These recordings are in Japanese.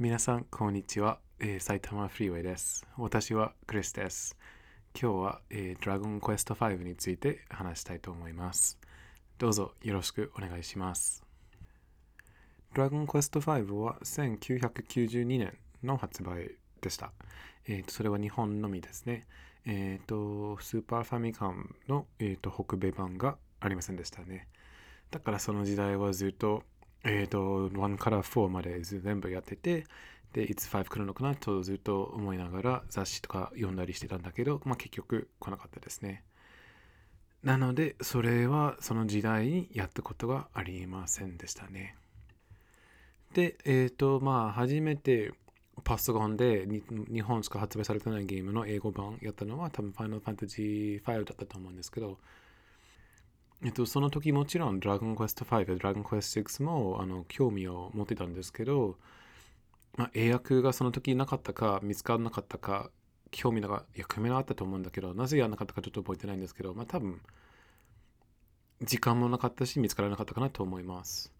皆さん、こんにちは、えー埼玉フリーウェイです。私はクリスです。今日は、えー、ドラゴンクエスト5について話したいと思います。どうぞよろしくお願いします。ドラゴンクエスト5は1992年の発売でした。えーとそれは日本のみですね。えっ、と、スーパーファミコンの、えー、と北米版がありませんでしたね。だからその時代はずっと、えっ、と、1から4まで全部やってて、で、いつ5来るのかなとずっと思いながら雑誌とか読んだりしてたんだけど、まあ結局来なかったですね。なので、それはその時代にやったことがありませんでしたね。で、えっ、と、まあ初めてパソコンで日本しか発売されてないゲームの英語版やったのは多分 Final Fantasy 5だったと思うんですけど、えっと、その時もちろん Dragon Quest 5、Dragon Quest 6もあの興味を持ってたんですけど、まあ、英訳がその時なかったか見つからなかったか興味がいや興味があったと思うんだけどなぜやらなかったかちょっと覚えてないんですけどまあ多分時間もなかったし見つからなかったかなと思います。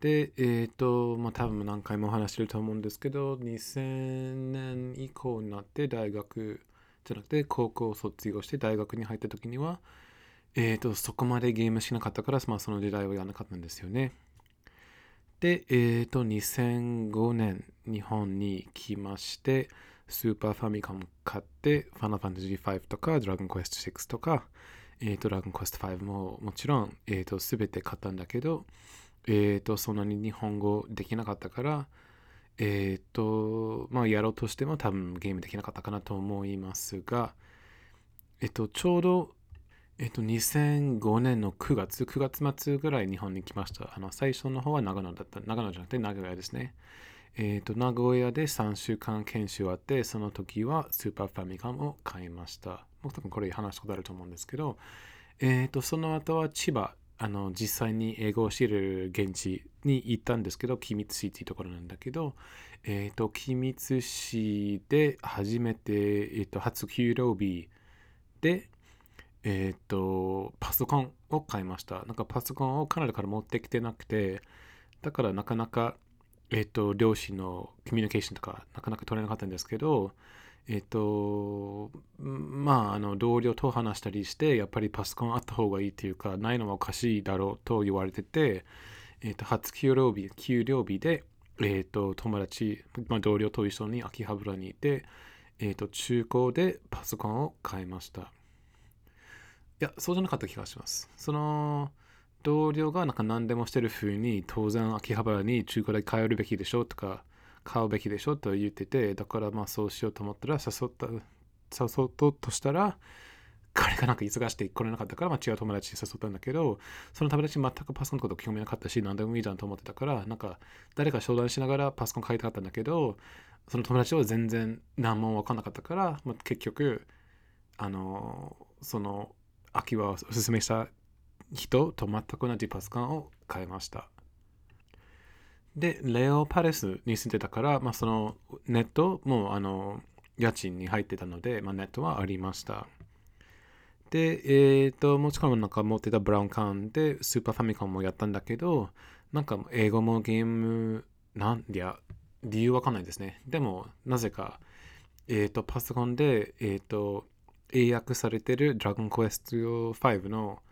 でえっ、とまあ多分何回も話してると思うんですけど2000年以降になって大学じゃなくて高校を卒業して大学に入った時にはえっ、とそこまでゲームしなかったから、まあ、その時代はやらなかったんですよね。で、えっ、と、2005年、日本に来まして、スーパーファミコン買って、ファナファンタジー5とか、ドラゴンクエスト6とか、えっ、と、ドラゴンクエスト5ももちろん、えっ、と、すべて買ったんだけど、えっ、と、そんなに日本語できなかったから、えっ、と、まあ、やろうとしても多分ゲームできなかったかなと思いますが、えっ、と、ちょうど、えっと、2005年の9月、9月末ぐらい日本に来ました。あの、最初の方は長野だった。長野じゃなくて名古屋ですね。えっと、名古屋で3週間研修あって、その時はスーパーファミコンを買いました。僕多分これ話したことあると思うんですけど、えっと、その後は千葉、あの、実際に英語を知る現地に行ったんですけど、君津市っていうところなんだけど、えっと、君津市で初めて、えっと、初給料日で、えっ、と、パソコンを買いました。なんかパソコンをカナダから持ってきてなくて、だからなかなか、えっ、と、両親のコミュニケーションとかなかなか取れなかったんですけど、えっ、と、まあ、あの、同僚と話したりして、やっぱりパソコンあった方がいいっていうか、ないのはおかしいだろうと言われてて、えっ、と、初給料日、給料日で、えっ、と、友達、まあ、同僚と一緒に秋葉原にいて、えっ、と、中古でパソコンを買いました。や、そうじゃなかった気がします。その同僚がなんか何でもしてる風に、当然秋葉原に中古で買えるべきでしょとか、買うべきでしょと言ってて、だからまあそうしようと思ったら、誘った、誘おうとしたら、彼がなんか忙しくて来れなかったから、まあ、違う友達に誘ったんだけど、その友達全くパソコンのこと興味なかったし、何でもいいじゃんと思ってたから、なんか誰か商談しながらパソコン買いたかったんだけど、その友達は全然何も分かんなかったから、まあ、結局、あの、その、秋はおすすめした人と全く同じパソコンを買いました。で、レオパレスに住んでたから、まあ、そのネットもあの家賃に入ってたので、まあ、ネットはありました。で、えっ、と、もちろんなんか持ってたブラウン管でスーパーファミコンもやったんだけど、なんか英語もゲーム、なんいや、理由わかんないですね。でも、なぜか、えっ、と、パソコンで、えっ、と、英訳されてる Dragon Quest 5の、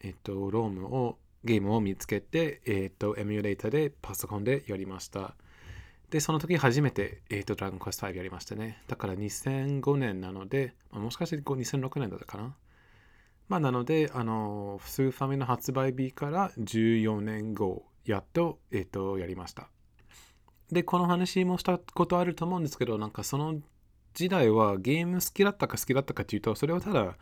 えっと、ロームを、ゲームを見つけて、えっと、エミュレーターでパソコンでやりました。で、その時初めて、えっと、Dragon Quest 5やりましたね。だから2005年なので、まあもしかして2006年だったかな。まあ、なので、あの、スーファミの発売日から14年後、やっと、えっと、やりました。で、この話もしたことあると思うんですけど、なんかその時代はゲーム好きだったか好きだったかっていうと、それはただ、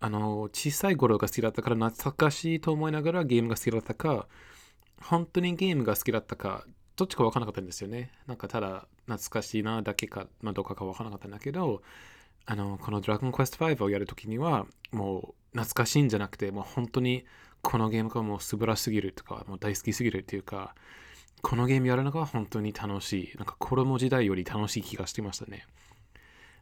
あの、小さい頃が好きだったから懐かしいと思いながらゲームが好きだったか、本当にゲームが好きだったか、どっちか分からなかったんですよね。なんかただ懐かしいなだけか、まあどうかか分からなかったんだけど、あの、このドラゴンクエスト5をやるときには、もう懐かしいんじゃなくて、もう本当にこのゲームがもう素晴らしすぎるとか、もう大好きすぎるっていうか、このゲームやるのが本当に楽しい。なんか子供時代より楽しい気がしてましたね。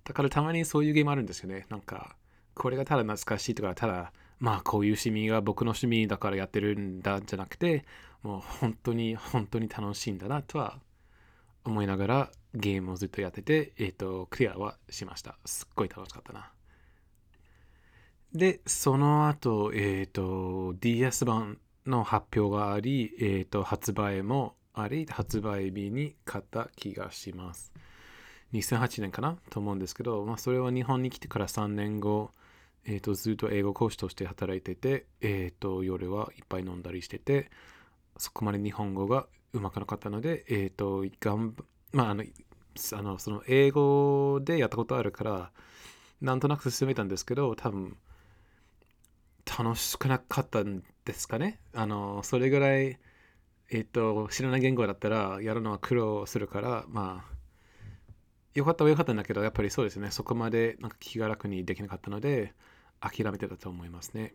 だからたまにそういうゲームあるんですよね。なんか、これがただ懐かしいとか、ただ、まあこういう趣味が僕の趣味だからやってるんだじゃなくて、もう本当に本当に楽しいんだなとは思いながらゲームをずっとやってて、えっ、ー、と、クリアはしました。すっごい楽しかったな。で、その後、えっ、ー、と、DS 版の発表があり、えっ、ー、と、発売もあり、発売日に買った気がします。2008年かなと思うんですけど、まあ、それは日本に来てから3年後、えっ、と、ずっと英語講師として働いてて、えっ、と、夜はいっぱい飲んだりしてて、そこまで日本語がうまくなかったので、え、ー、と、がんまあ、あの、あのその英語でやったことあるから、なんとなく進めたんですけど、多分、楽しくなかったんですかね。あの、それぐらい、えっ、ー、と、知らない言語だったら、やるのは苦労するから、まあ、よかったはよかったんだけど、やっぱりそうですね、そこまでなんか気が楽にできなかったので、諦めてたと思いますね。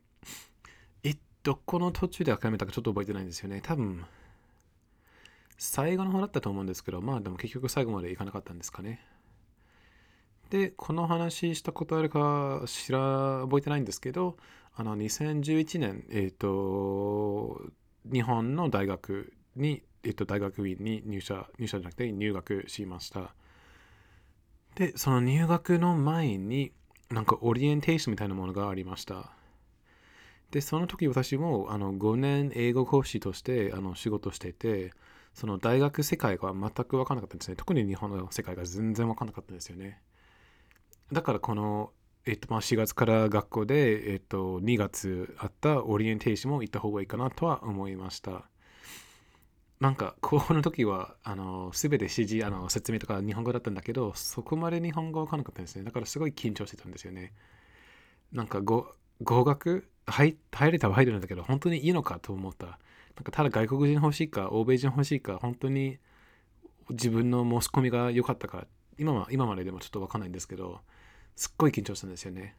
えっと、この途中で諦めたかちょっと覚えてないんですよね。多分、最後の方だったと思うんですけど、まあでも結局最後までいかなかったんですかね。で、この話したことあるか知ら、覚えてないんですけど、あの、2011年、えっ、ー、と、日本の大学に、えっ、と、大学院に入社、入社じゃなくて入学しました。で、その入学の前に、なんかオリエンテーションみたいなものがありました。で、その時私もあの5年英語講師としてあの仕事してて、その大学世界が全く分からなかったんですね。特に日本の世界が全然分からなかったんですよね。だからこの、えっと、まあ4月から学校で、えっと、2月あったオリエンテーションも行った方がいいかなとは思いました。なんか、高校の時は、あの、すべて指示、あの、説明とか日本語だったんだけど、そこまで日本語分からなかったんですね。だからすごい緊張してたんですよね。なんか語、学入、入れたは入るんだけど、本当にいいのかと思った。なんかただ外国人欲しいか、欧米人欲しいか、本当に自分の申し込みが良かったか、今は今まででもちょっとわかんないんですけど、すっごい緊張したんですよね。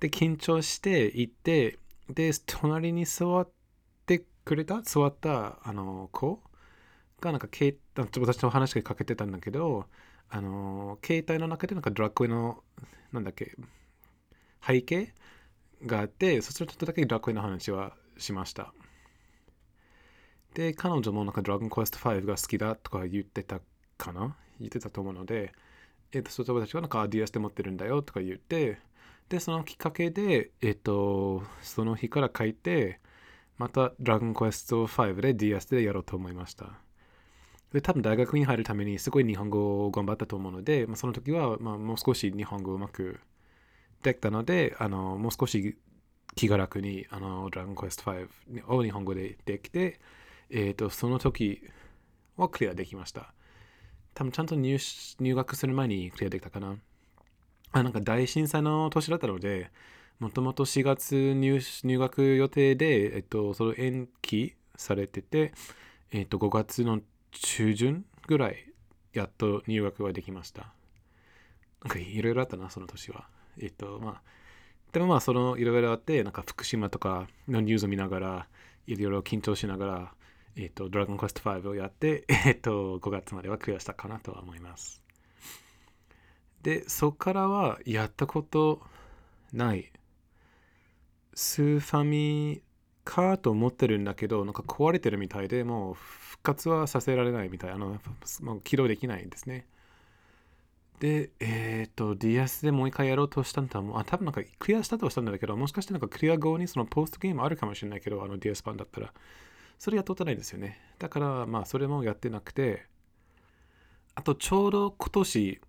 で、緊張して行って、で、隣に座ってくれた、座ったあの子？が、なんか携、私の話しかけてたんだけど、あの、携帯の中でなんかドラッグの、なんだっけ、背景？があって、そちらちょっとだけドラッグの話はしました。で、彼女もなんかドラゴンクエスト5が好きだとか言ってたかな？言ってたと思うので、えっ、ー、と、そのたちはなんか DS で持ってるんだよとか言って、で、そのきっかけで、えっ、ー、と、その日から書いて、またドラゴンクエスト5で DS でやろうと思いました。で、多分大学に入るためにすごい日本語を頑張ったと思うので、まあ、その時は、まあ、もう少し日本語をうまくできたので、あの、もう少し気が楽に、あの、ドラゴンクエスト5を日本語でできて、え、ー、と、その時はクリアできました。多分ちゃんと入入学する前にクリアできたかな。あ、なんか大震災の年だったので、もともと4月入学予定で、えっと、その延期されてて、えっと、5月の中旬ぐらい、やっと入学ができました。なんかいろいろあったな、その年は。えっと、まあ、でもまあ、そのいろいろあって、なんか福島とかのニュースを見ながら、いろいろ緊張しながら、えっ、と、ドラゴンクエスト5をやって、えっ、と、5月まではクリアしたかなとは思います。で、そこからはやったことない。スーファミかと思ってるんだけど、なんか壊れてるみたいで、もう復活はさせられないみたい。あの、もう起動できないんですね。で、えっ、ー、と、DS でもう一回やろうとしたんだもん。あ、多分なんかクリアしたとしたんだけど、もしかしてなんかクリア後にそのポストゲームあるかもしれないけど、あの DS 版だったら。それやっとってないんですよね。だから、まあ、それもやってなくて、あと、ちょうど今年、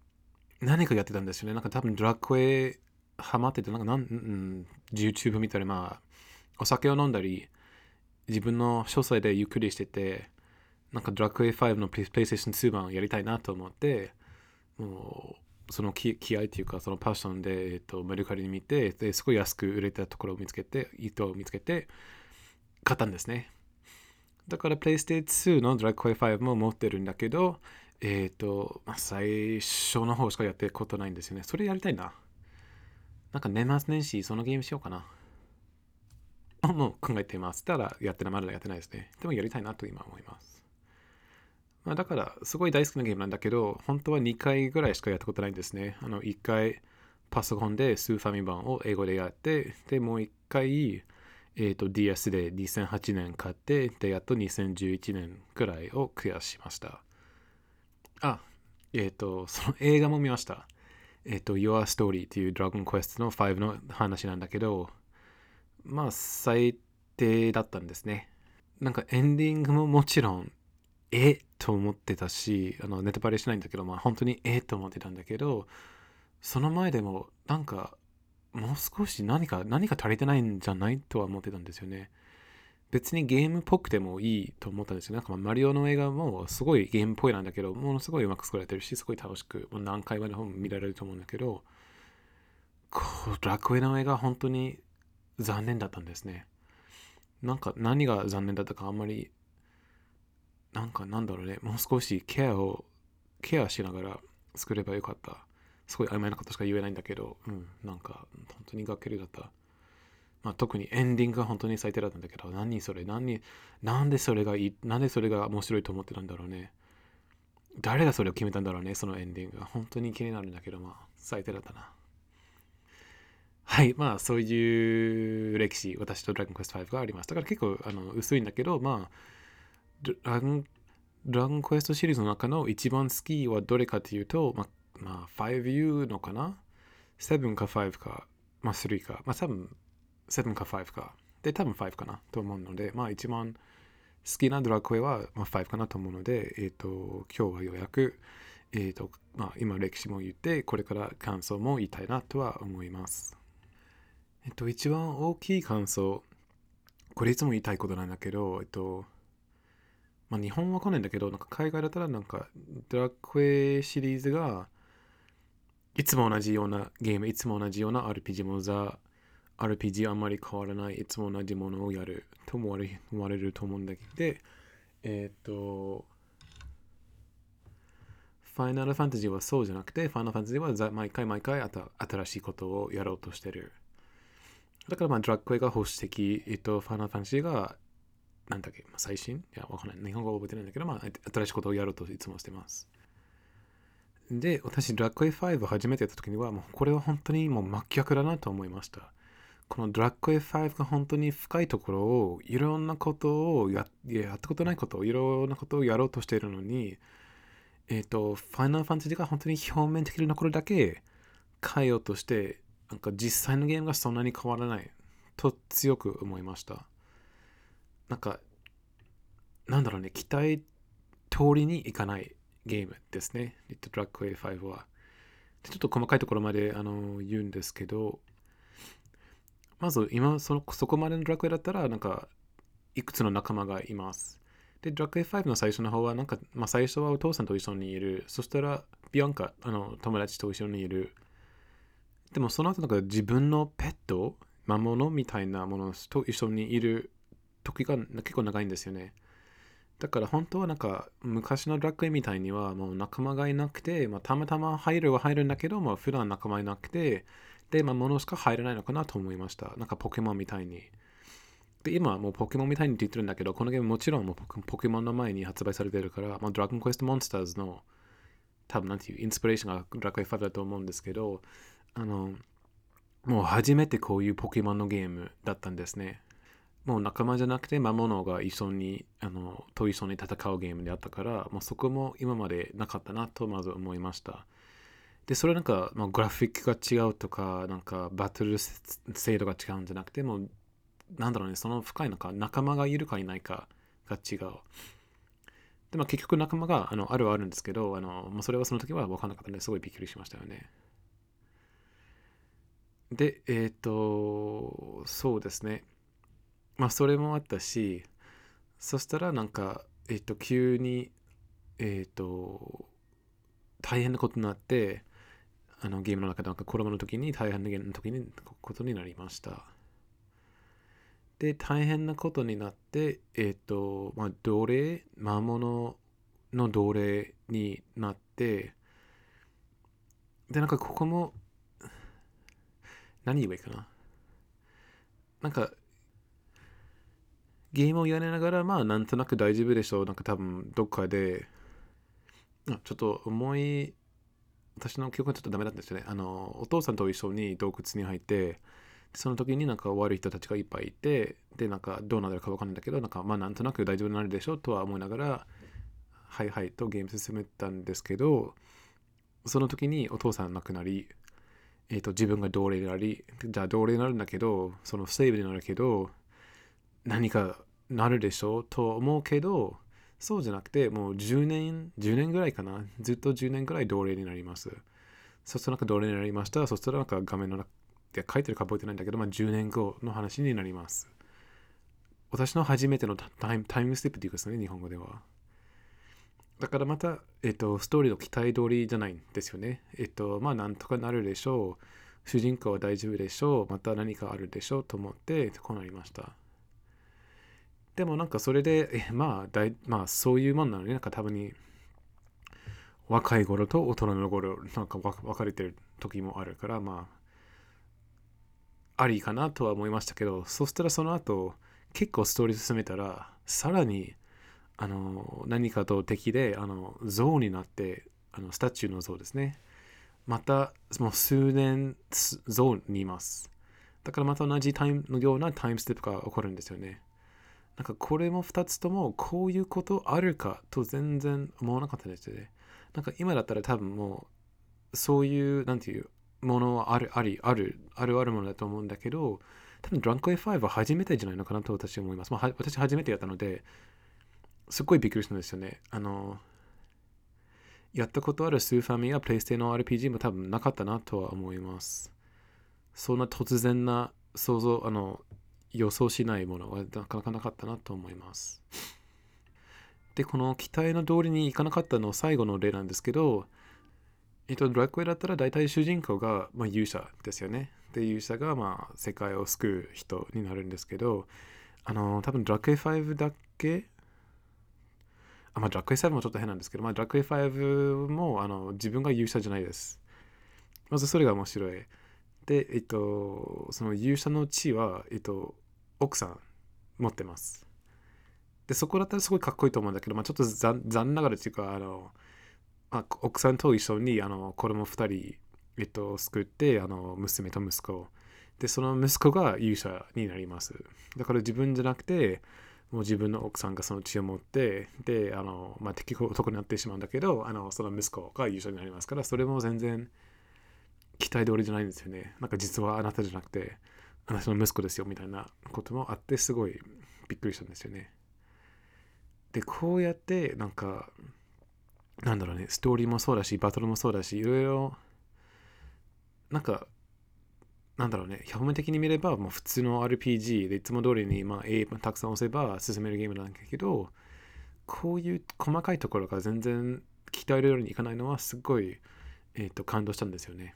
何かやってたんですよね。なんか多分、ドラッグウェイハマってて、なんかなん、うん、YouTube 見たり、まあ、お酒を飲んだり、自分の詳細でゆっくりしてて、なんかドラッグウェイ5の PlayStation 2版やりたいなと思って、もう、その気気合っていうか、そのパッションで、えっと、メルカリに見て、ですごい安く売れたところを見つけて、糸を見つけて、買ったんですね。だから PlayStation 2の Drag Queen 5も持ってるんだけど、えっ、と、まあ、最初の方しかやってることないんですよね。それやりたいな。なんか年末年始そのゲームしようかな。もう考えています。ただやってない、まだやってないですね。でもやりたいなと今思います。まあ、だから、すごい大好きなゲームなんだけど、本当は2回ぐらいしかやったことないんですね。あの、1回パソコンでスーファミ版を英語でやって、で、もう1回、えっ、ー、と DS で2008年買って、で、やっと2011年くらいをクリアしました。あ、えっ、と、その映画も見ました。えっ、と、Your Story っていうドラゴンクエストの5の話なんだけど、まあ、最低だったんですね。なんかエンディングももちろん、え？と思ってたし、あのネタバレしないんだけど、まあ本当にえ？と思ってたんだけど、その前でもなんかもう少し何か何か足りてないんじゃない？とは思ってたんですよね。別にゲームっぽくてもいいと思ったんですよ。なんかマリオの映画もすごいゲームっぽいなんだけど、ものすごいうまく作られてるし、すごい楽しく、もう何回までも見られると思うんだけど、こう、楽園の映画本当に残念だったんですね。なんか何が残念だったかあんまり、なんかなんだろうね、もう少しケアを、ケアしながら作ればよかった。すごい曖昧なことしか言えないんだけど、うん、なんか本当にがっかりだった。まあ、特にエンディングが本当に最低だったんだけど、何それ、何、なんでそれがいい、なんでそれが面白いと思ってたんだろうね。誰がそれを決めたんだろうね、そのエンディングが。本当に気になるんだけど、まあ、最低だったな。はい、まあ、そういう歴史、私とドラゴンクエスト5があります。だから結構あの薄いんだけど、まあ、ドラゴンドラゴンクエストシリーズの中の一番好きはどれかというと、まあ、まあ、5U のかな ?7 か5か、まあ3か、まあ多分7か5か。で、多分5かなと思うので、まあ一番好きなドラクエは、まあ、5かなと思うので、えっ、ー、と、今日はようやく、えっ、ー、と、まあ今歴史も言って、これから感想も言いたいなとは思います。えっ、ー、と、一番大きい感想、これいつも言いたいことなんだけど、えっと、まあ日本は来ないんだけど、なんか海外だったらなんかドラクエシリーズが、いつも同じようなゲーム、いつも同じような RPG もザ、RPG あんまり変わらない、いつも同じものをやると思われ思われると思うんだけど、えっ、ー、と、ファイナルファンタジーはそうじゃなくて、ファイナルファンタジーは毎回毎回新しいことをやろうとしてる。だからまあ、ドラッグウェイが保守的、えっと、ファイナルファンタジーが、なんだっけ、ま、最新？いや、わかんない。日本語覚えてないんだけど、まあ、新しいことをやろうといつもしてます。で、私、ドラクエ5を初めてやった時には、もうこれは本当にもう真逆だなと思いました。このドラクエ5が本当に深いところを、いろんなことをややったことないことを、いろんなことをやろうとしているのに、えっ、ー、と、ファイナルファンタジーが本当に表面的なところだけ変えようとして、なんか実際のゲームがそんなに変わらないと強く思いました。なんか、なんだろうね、期待通りにいかないゲームですね。リットドラッグ A5 は。ちょっと細かいところまであの言うんですけど、まず今そのそこまでのドラクエだったら、なんかいくつの仲間がいます。で、ドラクエ5の最初の方は、なんか、まあ最初はお父さんと一緒にいる。そしたら、ビアンカ、あの友達と一緒にいる。でもその後なんか自分のペット、魔物みたいなものと一緒にいる時が結構長いんですよね。だから本当はなんか昔のドラッグエみたいにはもう仲間がいなくて、まあ、たまたま入るは入るんだけど、まあ、普段仲間いなくて、で、まあ、物しか入れないのかなと思いました。なんかポケモンみたいに。で、今はもうポケモンみたいにって言ってるんだけど、このゲームもちろんもうポケモンの前に発売されてるから、まあ、ドラゴンクエストモンスターズの多分なんていうインスピレーションがドラクエ5だと思うんですけど、あの、もう初めてこういうポケモンのゲームだったんですね。もう仲間じゃなくて魔物が一緒にあのと一緒に戦うゲームであったからもうそこも今までなかったなとまず思いましたでそれなんか、まあ、グラフィックが違うとかなんかバトル精度が違うんじゃなくてもうなんだろうねその深いのか仲間がいるかいないかが違う。でも結局仲間があのあるはあるんですけどあの、まあ、それはその時は分からなかったのですごいびっくりしましたよね。でえっ、ー、とそうですね。まあそれもあったしそしたらなんかえっ、と急にえっ、と大変なことになってあのゲームの中でなんか子供の時に大変なゲームの時にことになりました。で大変なことになってえっ、とまあ奴隷魔物の奴隷になってでなんかここも何言えばいいかな。なんかゲームをやりながら、まあ、なんとなく大丈夫でしょう。なんか多分、どっかで、あちょっと重い、私の記憶がちょっとダメなんですよね。あの、お父さんと一緒に洞窟に入って、その時になんか悪い人たちがいっぱいいて、で、なんかどうなるかわかんないんだけど、なんかまあなんとなく大丈夫になるでしょうとは思いながら、はいはいとゲーム進めたんですけど、その時にお父さん亡くなり、えーと、自分が奴隷になり、じゃあ奴隷になるんだけど、そのセーブになるけど、何かなるでしょうと思うけど、そうじゃなくて、もう10年、10年ぐらいかな。ずっと10年ぐらい奴隷になります。そしたらなんか奴隷になりました。そしたらなんか画面の中で書いてるか覚えてないんだけど、まあ、10年後の話になります。私の初めてのタイムタイムステップっていうかですね、日本語では。だからまた、えっと、ストーリーの期待通りじゃないんですよね。えっと、まあ、なんとかなるでしょう。主人公は大丈夫でしょう。また何かあるでしょうと思って、こうなりました。でもなんかそれで、えまあ大、まあそういうもんなのに、なんか多分に若い頃と大人の頃、なんか分かれてる時もあるから、まあ、ありかなとは思いましたけど、そしたらその後、結構ストーリー進めたら、さらにあの何かと敵であの像になってあのスタチューの像ですね。またもう数年像にいます。だからまた同じタイムのようなタイムステップが起こるんですよね。なんかこれも2つともこういうことあるかと全然思わなかったですねなんか今だったら多分もうそういうなんていうものはあるありあるあるあるものだと思うんだけど多分ドランク A5 は初めてじゃないのかなと私は思います。まあ、私初めてやったので、すっごいびっくりしたんですよね。あの、やったことあるスーファミやプレイステの RPG も多分なかったなとは思います。そんな突然な想像、あの、予想しないものはなかなかなかったなと思います。で、この期待の通りにいかなかったの最後の例なんですけど、えっと、ドラクエだったら大体主人公が、まあ、勇者ですよね。で、勇者が、まあ、世界を救う人になるんですけど、あの、多分ドラクエ5だけ？あまあ、ドラクエ7もちょっと変なんですけど、まあ、ドラクエ5もあの自分が勇者じゃないです。まずそれが面白い。で、えっと、その勇者の地は、えっと、奥さん持ってます。で、そこだったらすごいかっこいいと思うんだけど、まあ、ちょっと残残ながらっていうか、あの、あ、奥さんと一緒にあの子供2人、えっと、救って、あの娘と息子。で、その息子が勇者になります。だから自分じゃなくて、もう自分の奥さんがその血を持って、で、あの、まあ、敵男になってしまうんだけど、あの、その息子が優勝になりますから、それも全然期待通りじゃないんですよね。なんか実はあなたじゃなくて、あなたの息子ですよみたいなこともあって、すごいびっくりしたんですよね。で、こうやって、なんか、なんだろうね、ストーリーもそうだし、バトルもそうだし、いろいろ、なんか、なんだろうね、表面的に見れば、もう普通の RPG でいつも通りに、まあ、A たくさん押せば進めるゲームなんだけど、こういう細かいところが全然期待通りにいかないのはすごい、えーと、感動したんですよね。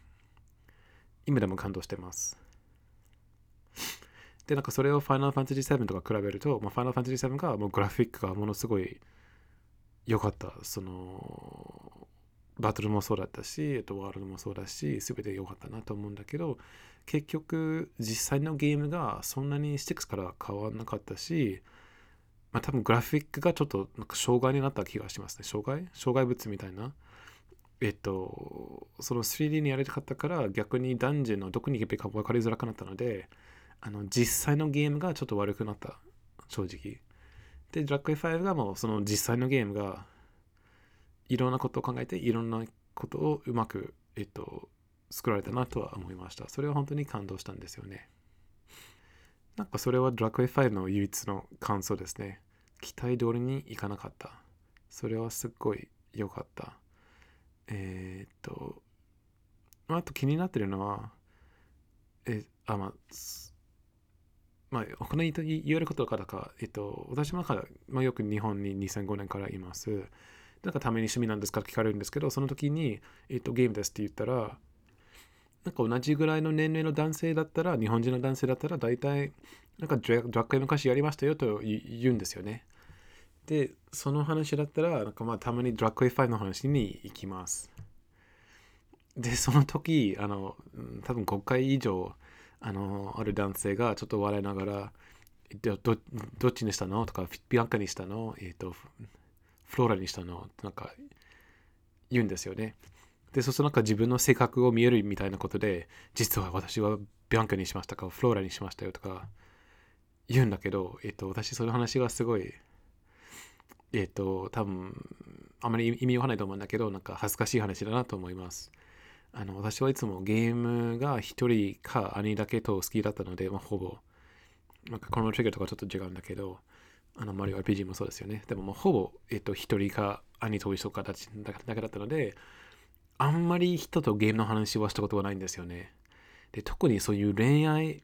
今でも感動してます。で、なんかそれを Final Fantasy VII とか比べると、まあ、Final Fantasy VII がもうグラフィックがものすごい良かった。その、バトルもそうだったし、えっと、ワールドもそうだし、すべて良かったなと思うんだけど、結局、実際のゲームがそんなに6から変わらなかったし、まあ多分グラフィックがちょっとなんか障害になった気がしますね。障害？障害物みたいな。えっと、その 3D にやりたかったから逆にダンジョンのどこに行けばいいか分かりづらくなったので、あの実際のゲームがちょっと悪くなった。正直。で、ドラッグ5がもうその実際のゲームがいろんなことを考えていろんなことをうまく、えっと、作られたなとは思いました。それは本当に感動したんですよね。なんかそれはドラクエ5の唯一の感想ですね。期待通りにいかなかった。それはすっごい良かった。えー、っと、あと気になってるのは、え、あ、まあ、まあ、他に言えることからか、えっと、私もまあ、よく日本に2005年からいます。なんかために趣味なんですか聞かれるんですけど、その時に、えっと、ゲームですって言ったら、なんか同じぐらいの年齢の男性だったら、日本人の男性だったら、大体、なんかドラッグ昔やりましたよと言うんですよね。で、その話だったら、なんかまあたまにドラッグ A5 の話に行きます。で、その時、あの、多分5回以上、あの、ある男性がちょっと笑いながら、どどっちにしたの？とか、ビアンカにしたの？えっ、ー、と、フローラにしたの？なんか言うんですよね。で、そうするとなんか自分の性格を見えるみたいなことで、実は私はビアンカにしましたか、フローラにしましたよとか言うんだけど、えっと、私その話がすごい、えっと、多分、あまり意味わかないと思うんだけど、なんか恥ずかしい話だなと思います。あの私はいつもゲームが一人か兄だけと好きだったので、まあ、ほぼ、なんかこのトリガーとかちょっと違うんだけど、あのマリオ RPG もそうですよね。でももうほぼ、えっと、一人か兄と一緒かだけだったので、あんまり人とゲームの話はしたことがないんですよね。で、特にそういう恋愛、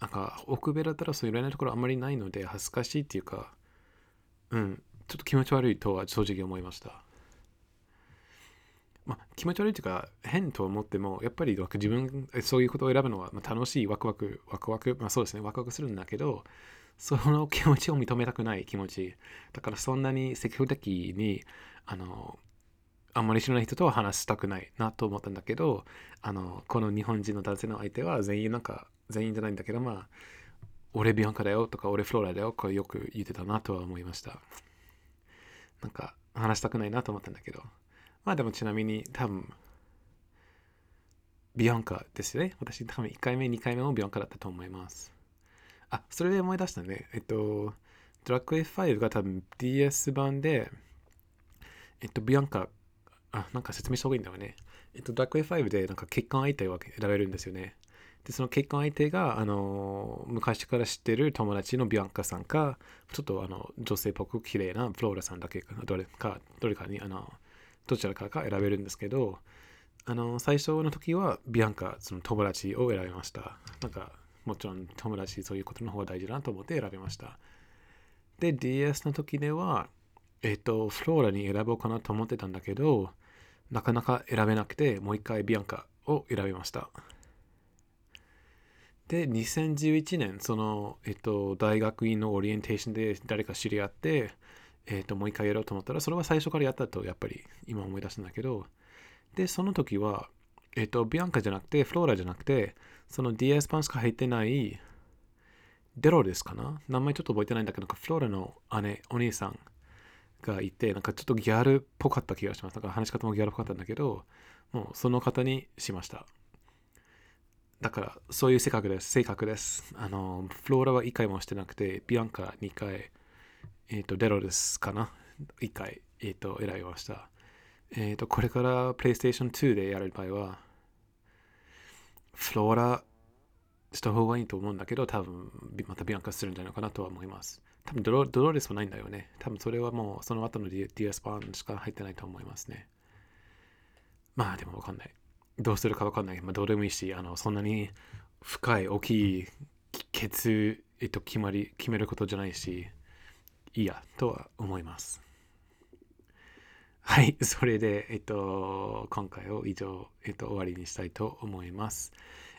なんか、奥辺だったらそういう恋愛のところあんまりないので、恥ずかしいっていうか、うん、ちょっと気持ち悪いとは正直思いました。まあ、気持ち悪いというか、変と思っても、やっぱり自分、そういうことを選ぶのは楽しい、ワクワク、ワクワク、まあそうですね、ワクワクするんだけど、その気持ちを認めたくない気持ち。だからそんなに積極的に、あの、あんまり知らない人とは話したくないなと思ったんだけど、あの、この日本人の男性の相手は全員なんか、全員じゃないんだけど、まあ、俺ビアンカだよとか、俺フローラだよ、これよく言ってたなとは思いました。なんか、話したくないなと思ったんだけど。まあでもちなみに多分、ビアンカですよね。私多分1回目、2回目もビアンカだったと思います。あ、それで思い出したね。えっと、ドラッグ F5 が多分 DS 版で、えっと、ビアンカ、あ、なんか説明した方がいいんだよね。えっと、ドラッグ F5 でなんか結婚相手を選べるんですよね。で、その結婚相手が、あの、昔から知ってる友達のビアンカさんか、ちょっとあの、女性っぽく綺麗なフローラさんだけか、どれか、どれかに、あの、どちらかが選べるんですけど、あの、最初の時はビアンカ、その友達を選びました。なんか、もちろん友達そういうことの方が大事だなと思って選びました。で、DS の時では、えっ、と、フローラに選ぼうかなと思ってたんだけど、なかなか選べなくて、もう一回ビアンカを選びました。で、2011年、その、えっ、と、大学院のオリエンテーションで誰か知り合って、えっ、ー、と、もう一回やろうと思ったら、それは最初からやったと、やっぱり今思い出したんだけど、で、その時は、えっ、と、ビアンカじゃなくて、フローラじゃなくて、その DS 版しか入ってない、デロですかな？名前ちょっと覚えてないんだけど、フローラの姉、お兄さんがいて、なんかちょっとギャルっぽかった気がします。だから話し方もギャルっぽかったんだけど、もうその方にしました。だから、そういう性格です。性格です。あの、フローラは1回もしてなくて、ビアンカ2回、えっ、ー、と、デロですかな ?1 回、えっ、ー、と、選びました。えっ、ー、と、これから PlayStation 2でやる場合は、フローラした方がいいと思うんだけど、多分またビアンカするんじゃないかなとは思います。多分ドロドロレスもないんだよね。多分それはもうその後の DS 版しか入ってないと思いますね。まあでもわかんない。どうするかわかんない。まあどうでもいいし、あのそんなに深い大きい決、えっと、決まり、決めることじゃないし、いやとは思います。はい、それで、えっと、今回を以上、えっと、終わりにしたいと思います。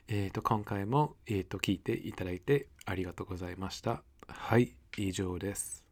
えっと、今回も、えっと、聞いていただいてありがとうございました。はい、以上です。